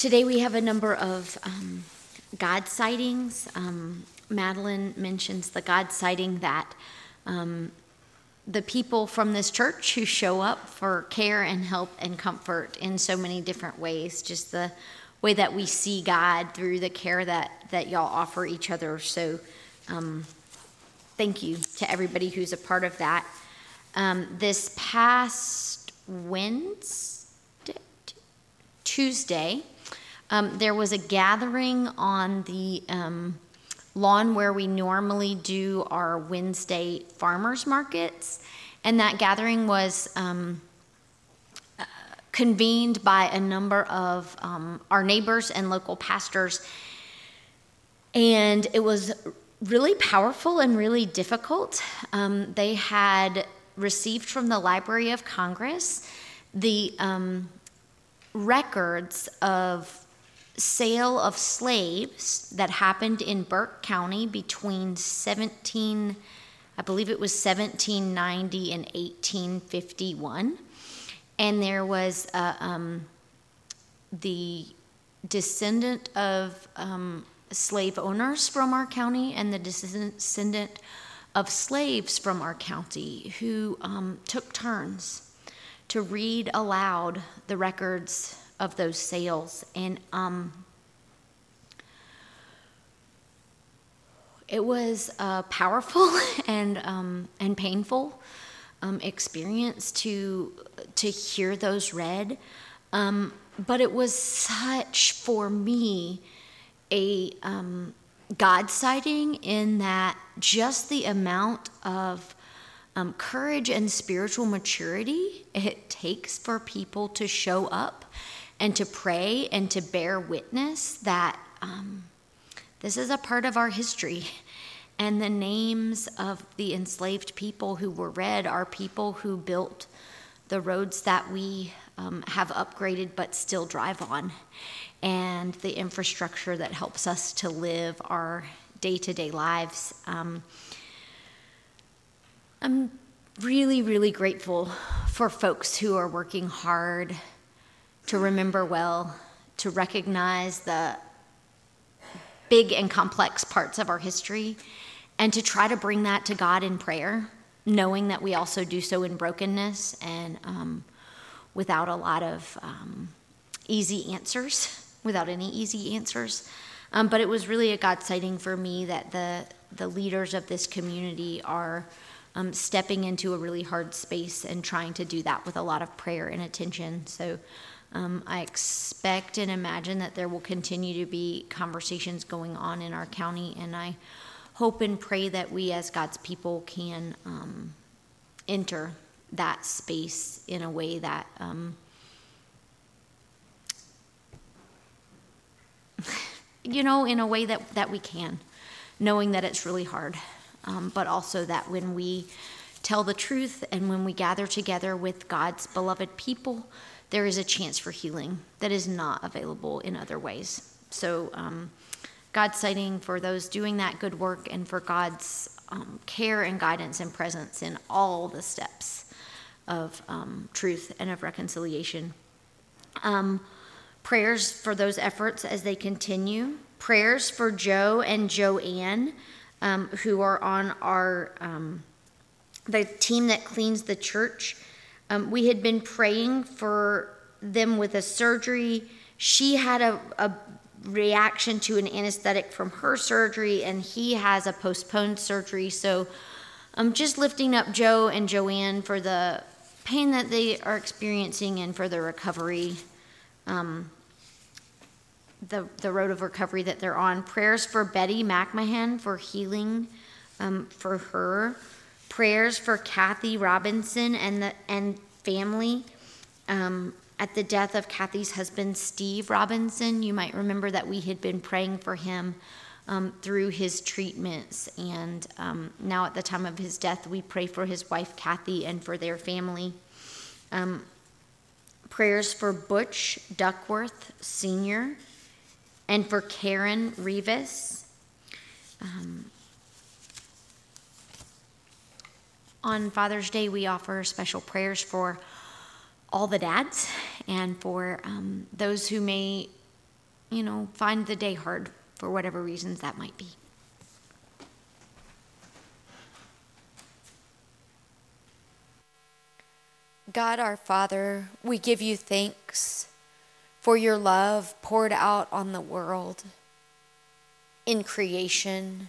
Today we have a number of um, God sightings. Um, Madeline mentions the God sighting that um, the people from this church who show up for care and help and comfort in so many different ways, just the way that we see God through the care that, that y'all offer each other. So, um, thank you to everybody who's a part of that. Um, this past Wednesday, Tuesday, um, there was a gathering on the um, lawn where we normally do our Wednesday farmers markets. And that gathering was um, uh, convened by a number of um, our neighbors and local pastors. And it was really powerful and really difficult. Um, they had received from the Library of Congress the um, records of sale of slaves that happened in Burke County between 17, I believe it was 1790 and 1851. And there was uh, um, the descendant of um, slave owners from our county and the descendant of slaves from our county who um, took turns to read aloud the records of those sales. And um, it was a powerful and, um, and painful um, experience to, to hear those read. Um, but it was such, for me, a um, God sighting in that just the amount of um, courage and spiritual maturity it takes for people to show up and to pray and to bear witness that um, this is a part of our history. And the names of the enslaved people who were read are people who built the roads that we um, have upgraded but still drive on, and the infrastructure that helps us to live our day to day lives. Um, I'm really, really grateful for folks who are working hard to remember well, to recognize the big and complex parts of our history, and to try to bring that to God in prayer, knowing that we also do so in brokenness and um, without a lot of um, easy answers, without any easy answers. Um, but it was really a God sighting for me that the the leaders of this community are um, stepping into a really hard space and trying to do that with a lot of prayer and attention. So um, I expect and imagine that there will continue to be conversations going on in our county, and I hope and pray that we as God's people can um, enter that space in a way that um, you know in a way that, that we can knowing that it's really hard. Um, but also that when we tell the truth and when we gather together with god's beloved people there is a chance for healing that is not available in other ways. So, um, God sighting for those doing that good work and for God's um, care and guidance and presence in all the steps of um, truth and of reconciliation. Um, prayers for those efforts as they continue. Prayers for Joe and Joanne, um, who are on our um, the team that cleans the church. Um, we had been praying for them with a surgery. She had a, a reaction to an anesthetic from her surgery, and he has a postponed surgery. So I'm um, just lifting up Joe and Joanne for the pain that they are experiencing and for the recovery, um, the, the road of recovery that they're on. Prayers for Betty McMahon for healing um, for her prayers for Kathy Robinson and the and family. Um, at the death of Kathy's husband, Steve Robinson, you might remember that we had been praying for him um, through his treatments. And um, now, at the time of his death, we pray for his wife, Kathy, and for their family. Um, prayers for Butch Duckworth Sr. and for Karen Rivas. Um, On Father's Day, we offer special prayers for all the dads and for um, those who may you know, find the day hard for whatever reasons that might be. God our Father, we give you thanks for your love poured out on the world, in creation,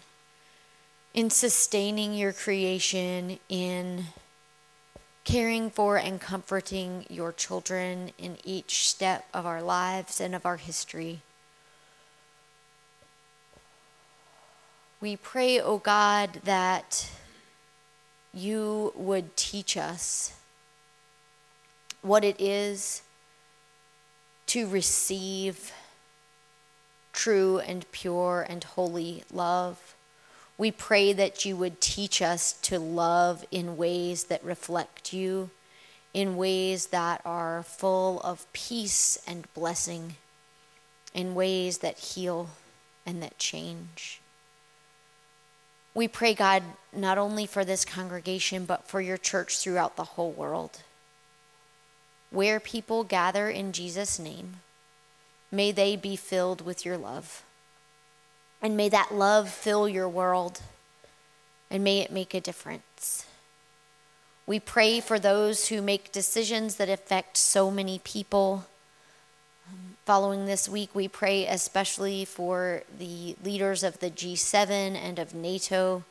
in sustaining your creation, in caring for and comforting your children in each step of our lives and of our history. We pray, O oh God, that you would teach us what it is to receive true and pure and holy love. We pray that you would teach us to love in ways that reflect you, in ways that are full of peace and blessing, in ways that heal and that change. We pray, God, not only for this congregation, but for your church throughout the whole world where people gather in Jesus' name, may they be filled with your love. And may that love fill your world, and may it make a difference. We pray for those who make decisions that affect so many people. Um, following this week, we pray especially for the leaders of the G7 and of NATO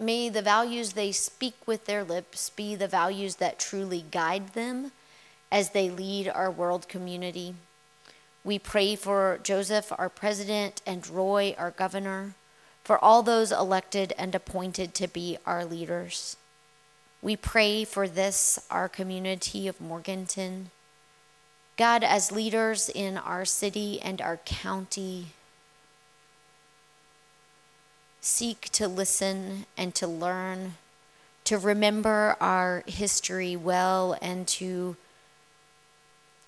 May the values they speak with their lips be the values that truly guide them as they lead our world community. We pray for Joseph, our president, and Roy, our governor, for all those elected and appointed to be our leaders. We pray for this, our community of Morganton. God, as leaders in our city and our county, seek to listen and to learn, to remember our history well, and to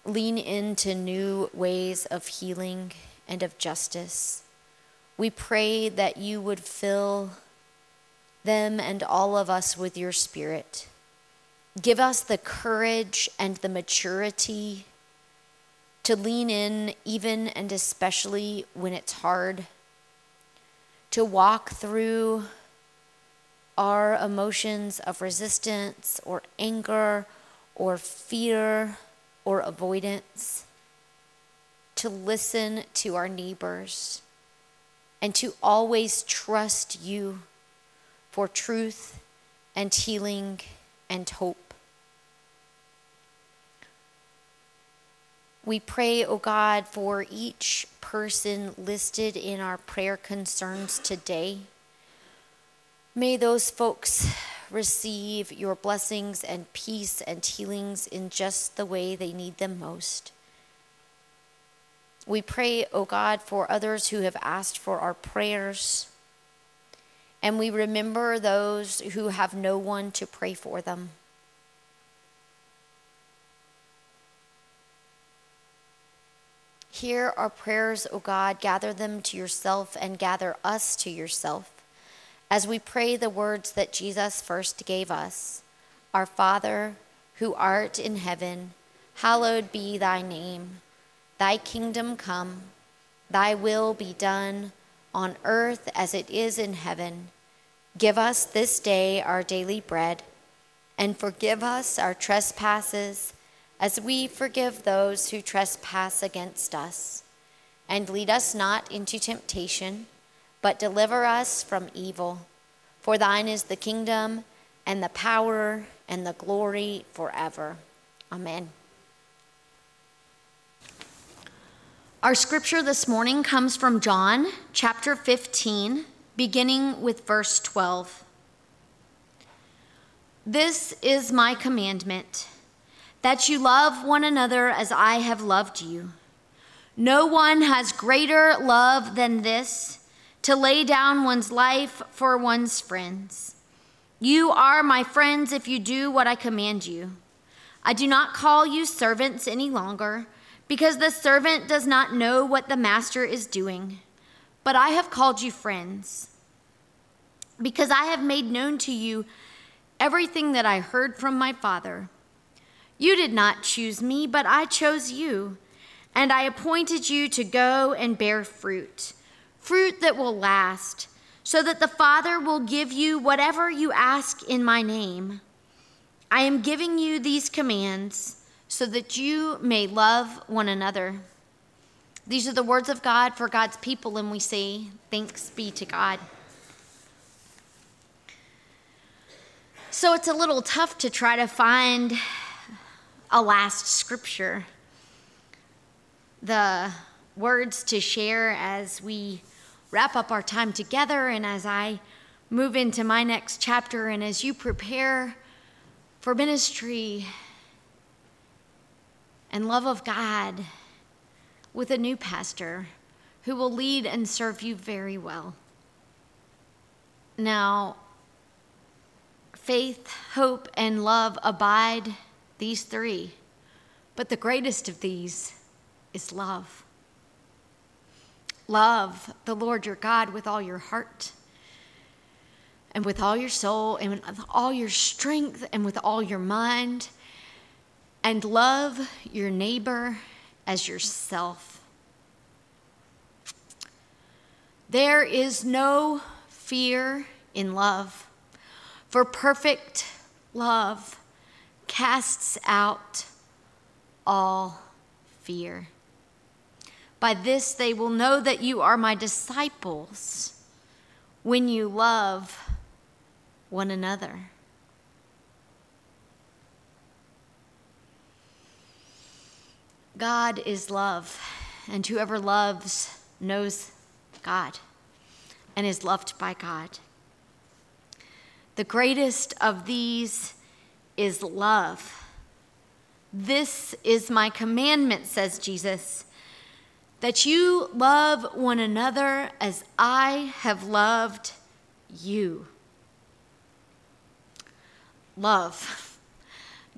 lean into new ways of healing and of justice. We pray that you would fill them and all of us with your spirit. Give us the courage and the maturity to lean in, even and especially when it's hard to walk through our emotions of resistance or anger or fear or avoidance, to listen to our neighbors, and to always trust you for truth and healing and hope. We pray, O oh God, for each person listed in our prayer concerns today. May those folks receive your blessings and peace and healings in just the way they need them most. We pray, O oh God, for others who have asked for our prayers. And we remember those who have no one to pray for them. Hear our prayers, O God, gather them to yourself and gather us to yourself as we pray the words that Jesus first gave us Our Father, who art in heaven, hallowed be thy name. Thy kingdom come, thy will be done on earth as it is in heaven. Give us this day our daily bread, and forgive us our trespasses as we forgive those who trespass against us. And lead us not into temptation, but deliver us from evil. For thine is the kingdom, and the power, and the glory forever. Amen. Our scripture this morning comes from John chapter 15, beginning with verse 12. This is my commandment that you love one another as I have loved you. No one has greater love than this to lay down one's life for one's friends. You are my friends if you do what I command you. I do not call you servants any longer, because the servant does not know what the master is doing, but I have called you friends, because I have made known to you everything that I heard from my Father. You did not choose me, but I chose you, and I appointed you to go and bear fruit, fruit that will last, so that the Father will give you whatever you ask in my name. I am giving you these commands so that you may love one another. These are the words of God for God's people, and we say, Thanks be to God. So it's a little tough to try to find a last scripture. The words to share as we wrap up our time together and as I move into my next chapter and as you prepare for ministry and love of God with a new pastor who will lead and serve you very well. Now, faith, hope, and love abide, these three, but the greatest of these is love. Love the Lord your God with all your heart and with all your soul and with all your strength and with all your mind and love your neighbor as yourself. There is no fear in love, for perfect love casts out all fear. By this they will know that you are my disciples when you love one another. God is love, and whoever loves knows God and is loved by God. The greatest of these is love. This is my commandment, says Jesus, that you love one another as I have loved you. Love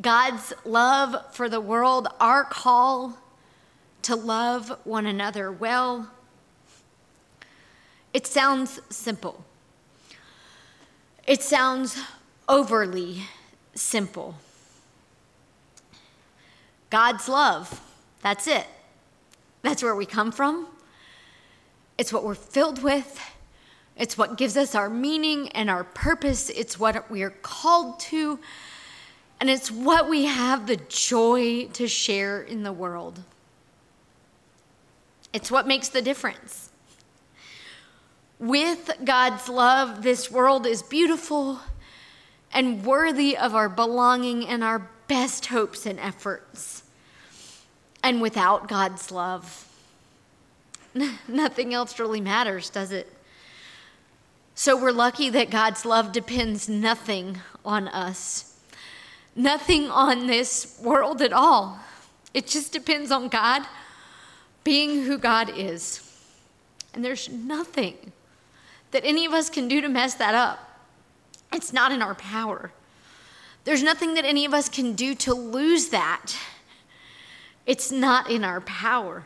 God's love for the world, our call to love one another well. It sounds simple. It sounds overly simple. God's love, that's it. That's where we come from. It's what we're filled with. It's what gives us our meaning and our purpose. It's what we are called to. And it's what we have the joy to share in the world. It's what makes the difference. With God's love, this world is beautiful and worthy of our belonging and our best hopes and efforts. And without God's love, nothing else really matters, does it? So we're lucky that God's love depends nothing on us nothing on this world at all. It just depends on God being who God is. And there's nothing that any of us can do to mess that up. It's not in our power. There's nothing that any of us can do to lose that. It's not in our power.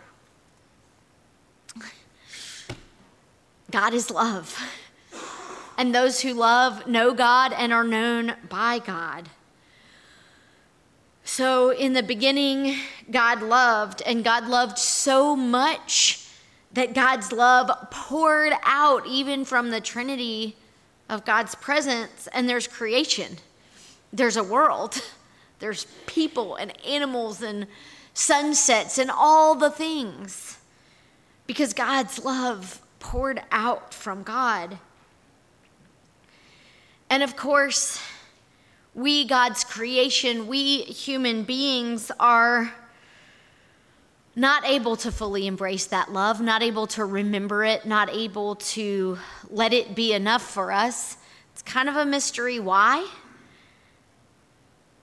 God is love. And those who love know God and are known by God. So, in the beginning, God loved, and God loved so much that God's love poured out even from the Trinity of God's presence, and there's creation. There's a world, there's people and animals and sunsets and all the things because God's love poured out from God. And of course, we, God's creation, we human beings are not able to fully embrace that love, not able to remember it, not able to let it be enough for us. It's kind of a mystery why.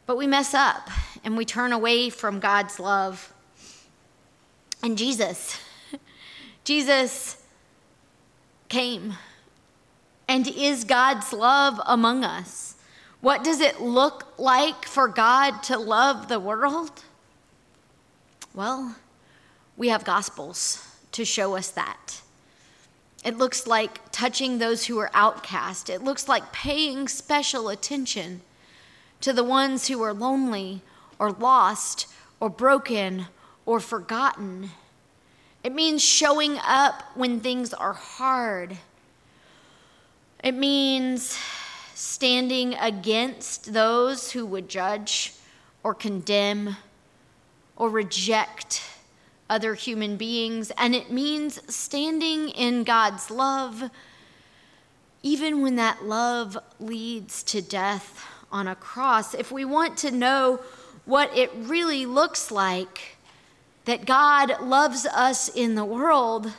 But we mess up and we turn away from God's love. And Jesus, Jesus came and is God's love among us. What does it look like for God to love the world? Well, we have gospels to show us that. It looks like touching those who are outcast. It looks like paying special attention to the ones who are lonely or lost or broken or forgotten. It means showing up when things are hard. It means standing against those who would judge or condemn or reject other human beings. And it means standing in God's love, even when that love leads to death on a cross. If we want to know what it really looks like that God loves us in the world,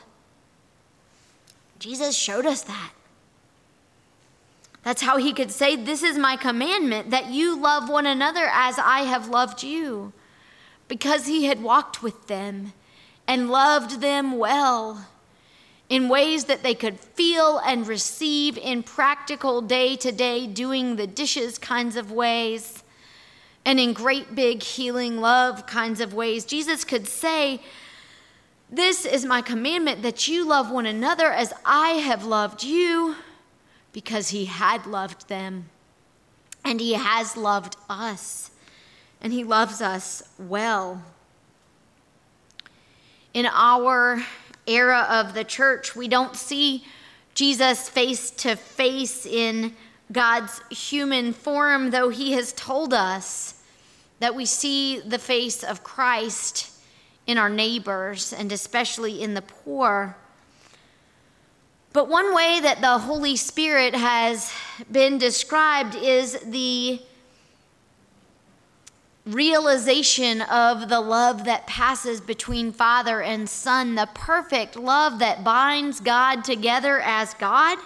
Jesus showed us that. That's how he could say, This is my commandment, that you love one another as I have loved you. Because he had walked with them and loved them well in ways that they could feel and receive in practical day to day, doing the dishes kinds of ways and in great big healing love kinds of ways. Jesus could say, This is my commandment that you love one another as I have loved you because he had loved them and he has loved us and he loves us well. In our era of the church, we don't see Jesus face to face in God's human form, though he has told us that we see the face of Christ in our neighbors and especially in the poor. But one way that the Holy Spirit has been described is the realization of the love that passes between Father and Son, the perfect love that binds God together as God,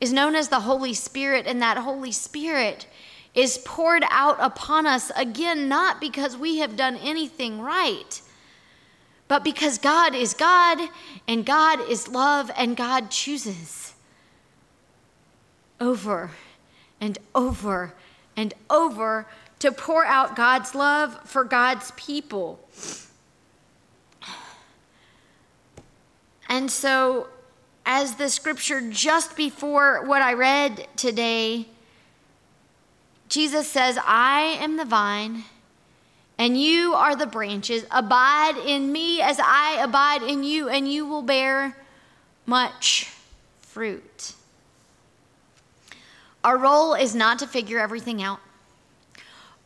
is known as the Holy Spirit, and that Holy Spirit is poured out upon us again, not because we have done anything right but because God is God and God is love and God chooses over and over and over to pour out God's love for God's people. And so, as the scripture just before what I read today, Jesus says, I am the vine and you are the branches. Abide in me as I abide in you, and you will bear much fruit. Our role is not to figure everything out.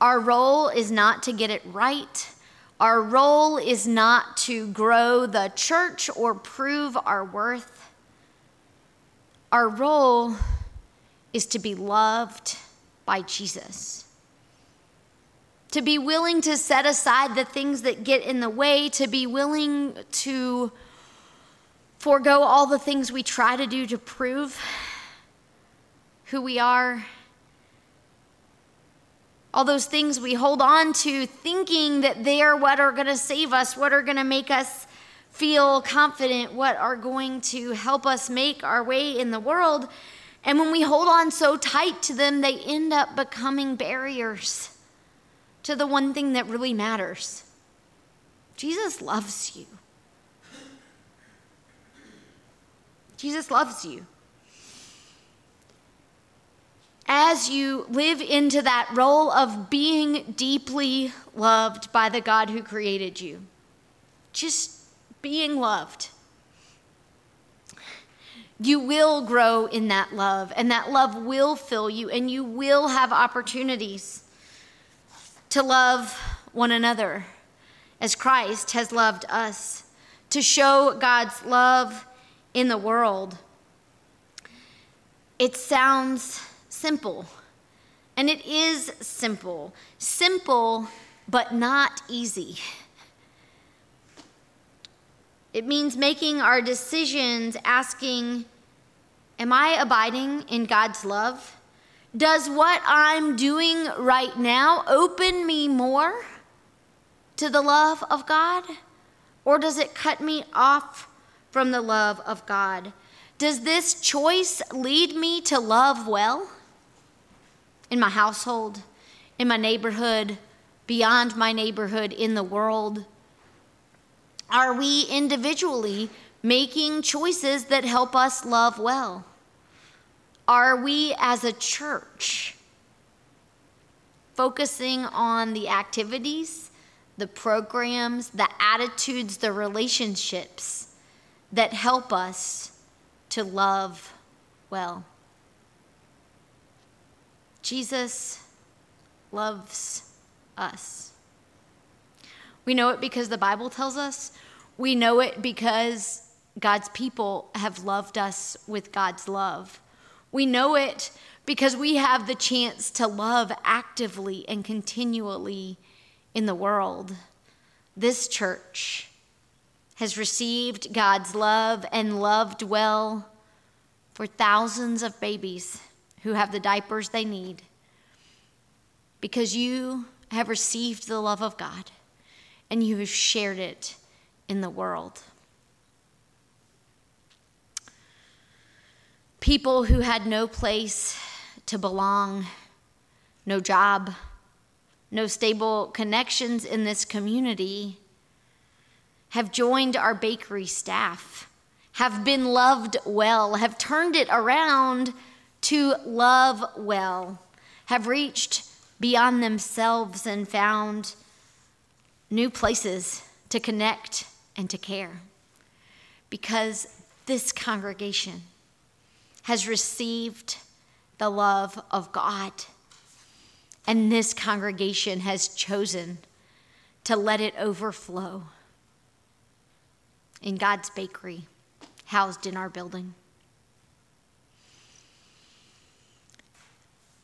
Our role is not to get it right. Our role is not to grow the church or prove our worth. Our role is to be loved by Jesus to be willing to set aside the things that get in the way, to be willing to forego all the things we try to do to prove who we are. All those things we hold on to, thinking that they are what are going to save us, what are going to make us feel confident, what are going to help us make our way in the world. And when we hold on so tight to them, they end up becoming barriers to the one thing that really matters Jesus loves you. Jesus loves you. As you live into that role of being deeply loved by the God who created you, just being loved, you will grow in that love, and that love will fill you, and you will have opportunities to love one another as Christ has loved us, to show God's love in the world. It sounds simple, and it is simple. Simple, but not easy. It means making our decisions asking, Am I abiding in God's love? Does what I'm doing right now open me more to the love of God? Or does it cut me off from the love of God? Does this choice lead me to love well in my household, in my neighborhood, beyond my neighborhood, in the world? Are we individually making choices that help us love well? Are we as a church focusing on the activities, the programs, the attitudes, the relationships that help us to love well. Jesus loves us. We know it because the Bible tells us. We know it because God's people have loved us with God's love. We know it because we have the chance to love actively and continually in the world. This church has received God's love and loved well for thousands of babies who have the diapers they need because you have received the love of God and you have shared it in the world. People who had no place to belong, no job, no stable connections in this community have joined our bakery staff, have been loved well, have turned it around to love well, have reached beyond themselves and found new places to connect and to care. Because this congregation has received the love of God, and this congregation has chosen to let it overflow in God's bakery housed in our building.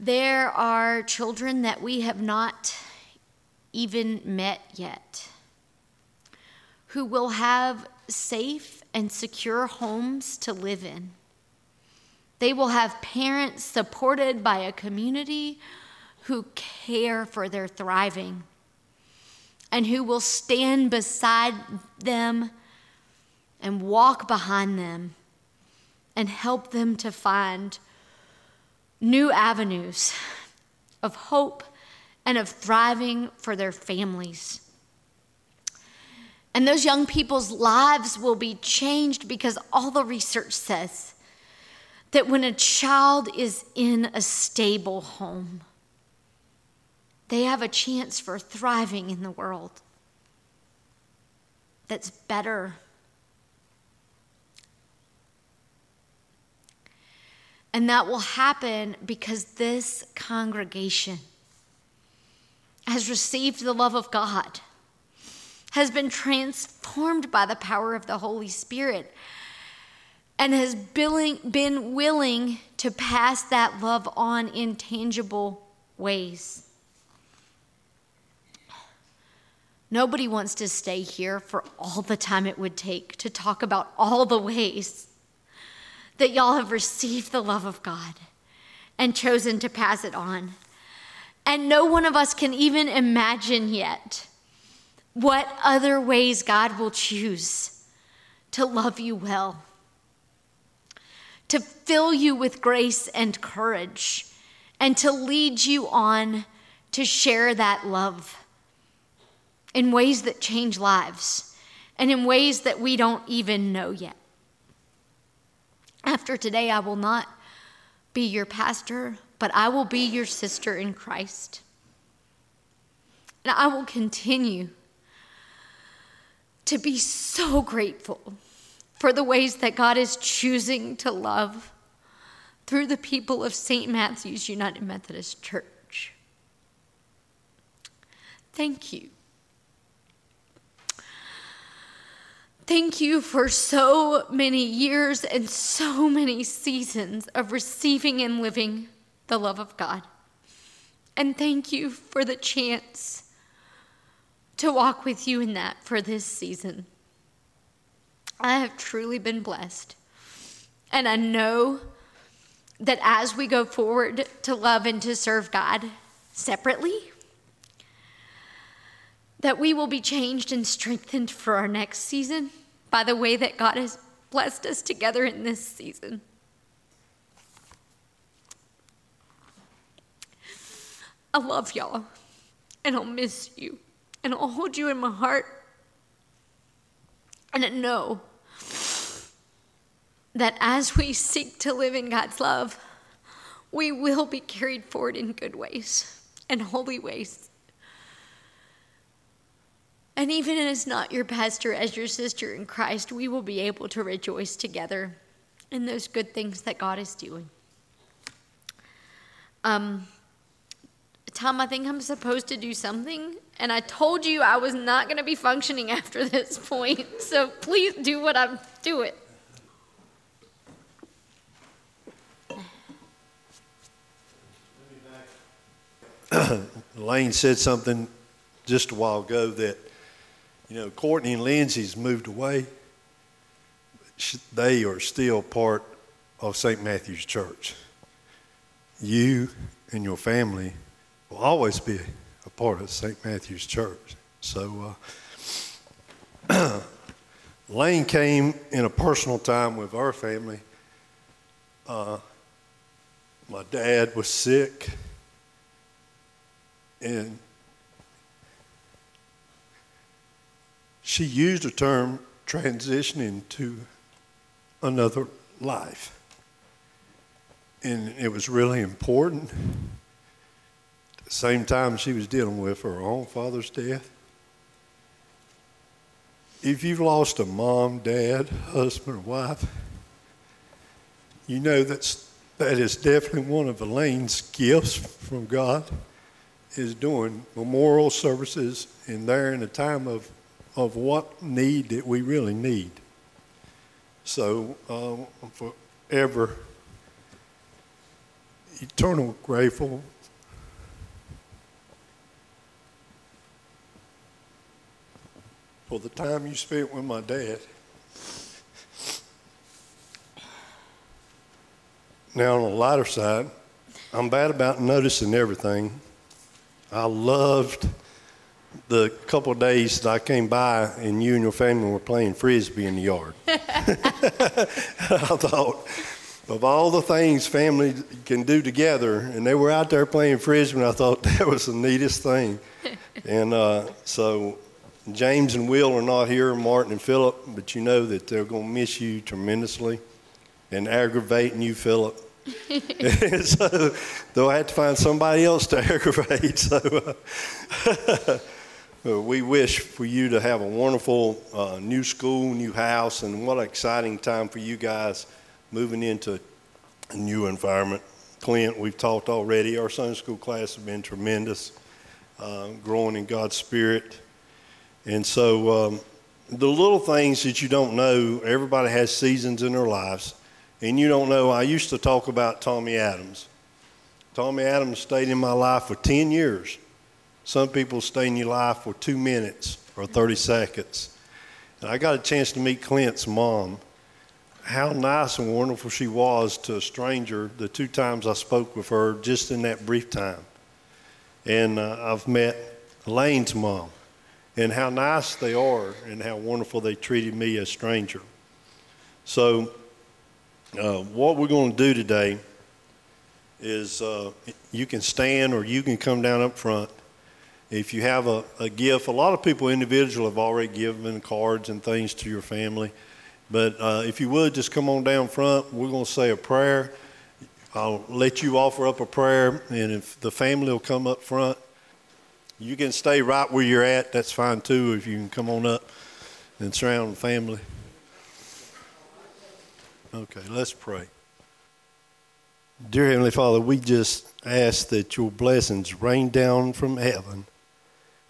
There are children that we have not even met yet who will have safe and secure homes to live in. They will have parents supported by a community who care for their thriving and who will stand beside them and walk behind them and help them to find new avenues of hope and of thriving for their families. And those young people's lives will be changed because all the research says that when a child is in a stable home, they have a chance for thriving in the world that's better And that will happen because this congregation has received the love of God, has been transformed by the power of the Holy Spirit, and has been willing to pass that love on in tangible ways. Nobody wants to stay here for all the time it would take to talk about all the ways that y'all have received the love of God and chosen to pass it on. And no one of us can even imagine yet what other ways God will choose to love you well, to fill you with grace and courage, and to lead you on to share that love in ways that change lives and in ways that we don't even know yet. After today, I will not be your pastor, but I will be your sister in Christ. And I will continue to be so grateful for the ways that God is choosing to love through the people of St. Matthew's United Methodist Church. Thank you. Thank you for so many years and so many seasons of receiving and living the love of God. And thank you for the chance to walk with you in that for this season. I have truly been blessed. And I know that as we go forward to love and to serve God separately, that we will be changed and strengthened for our next season by the way that God has blessed us together in this season. I love y'all, and I'll miss you, and I'll hold you in my heart. And I know that as we seek to live in God's love, we will be carried forward in good ways and holy ways. And even as not your pastor, as your sister in Christ, we will be able to rejoice together in those good things that God is doing. Um, Tom, I think I'm supposed to do something, and I told you I was not going to be functioning after this point. So please do what I'm doing. Lane said something just a while ago that, you know, Courtney and Lindsay's moved away. They are still part of St. Matthew's Church. You and your family will always be a part of St. Matthew's Church. So, uh, Lane came in a personal time with our family. Uh, my dad was sick and she used the term transitioning to another life. And it was really important. At the same time, she was dealing with her own father's death. If you've lost a mom, dad, husband, wife, you know that's, that is definitely one of Elaine's gifts from God is doing memorial services in there in a time of, of what need that we really need. So uh, I'm forever eternal grateful for the time you spent with my dad. Now, on the lighter side, I'm bad about noticing everything. I loved the couple days that I came by and you and your family were playing frisbee in the yard. I thought of all the things family can do together, and they were out there playing frisbee, and I thought that was the neatest thing. and uh, so James and Will are not here, Martin and Philip, but you know that they're going to miss you tremendously and aggravating you, Philip. so they'll have to find somebody else to aggravate. So uh, we wish for you to have a wonderful uh, new school, new house, and what an exciting time for you guys moving into a new environment. Clint, we've talked already. Our Sunday school class has been tremendous, uh, growing in God's Spirit. And so um, the little things that you don't know, everybody has seasons in their lives. And you don't know, I used to talk about Tommy Adams. Tommy Adams stayed in my life for 10 years. Some people stay in your life for two minutes or 30 seconds. And I got a chance to meet Clint's mom. How nice and wonderful she was to a stranger the two times I spoke with her just in that brief time. And uh, I've met Elaine's mom and how nice they are and how wonderful they treated me as a stranger. So, uh, what we're going to do today is uh, you can stand or you can come down up front. If you have a, a gift, a lot of people individual have already given cards and things to your family. But uh, if you would, just come on down front. We're going to say a prayer. I'll let you offer up a prayer, and if the family will come up front, you can stay right where you're at. That's fine too. If you can come on up and surround the family. Okay, let's pray. Dear Heavenly Father, we just ask that your blessings rain down from heaven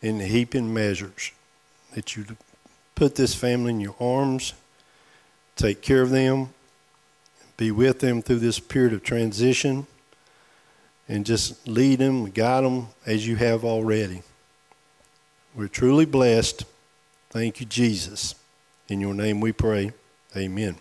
in heaping measures, that you put this family in your arms, take care of them, be with them through this period of transition, and just lead them, guide them as you have already. We're truly blessed. Thank you, Jesus. In your name we pray. Amen.